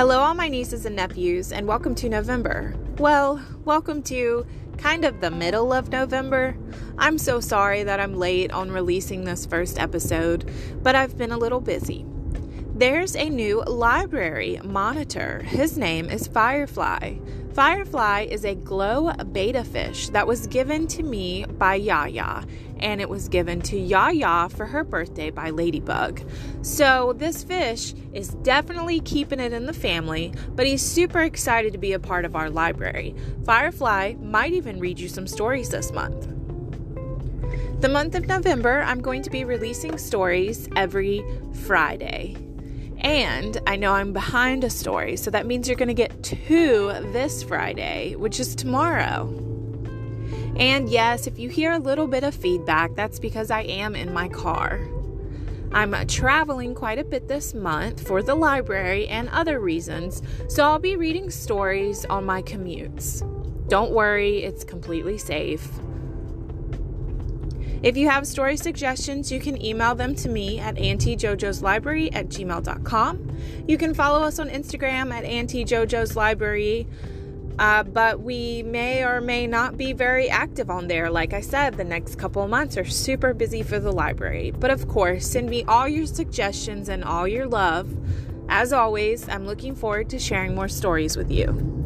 Hello, all my nieces and nephews, and welcome to November. Well, welcome to kind of the middle of November. I'm so sorry that I'm late on releasing this first episode, but I've been a little busy. There's a new library monitor. His name is Firefly. Firefly is a glow betta fish that was given to me by Yaya, and it was given to Yaya for her birthday by Ladybug. So, this fish is definitely keeping it in the family, but he's super excited to be a part of our library. Firefly might even read you some stories this month. The month of November, I'm going to be releasing stories every Friday. And I know I'm behind a story, so that means you're going to get two this Friday, which is tomorrow. And yes, if you hear a little bit of feedback, that's because I am in my car. I'm uh, traveling quite a bit this month for the library and other reasons, so I'll be reading stories on my commutes. Don't worry, it's completely safe. If you have story suggestions, you can email them to me at auntiejojoslibrary at gmail.com. You can follow us on Instagram at auntiejojoslibrary. Uh, but we may or may not be very active on there. Like I said, the next couple months are super busy for the library. But of course, send me all your suggestions and all your love. As always, I'm looking forward to sharing more stories with you.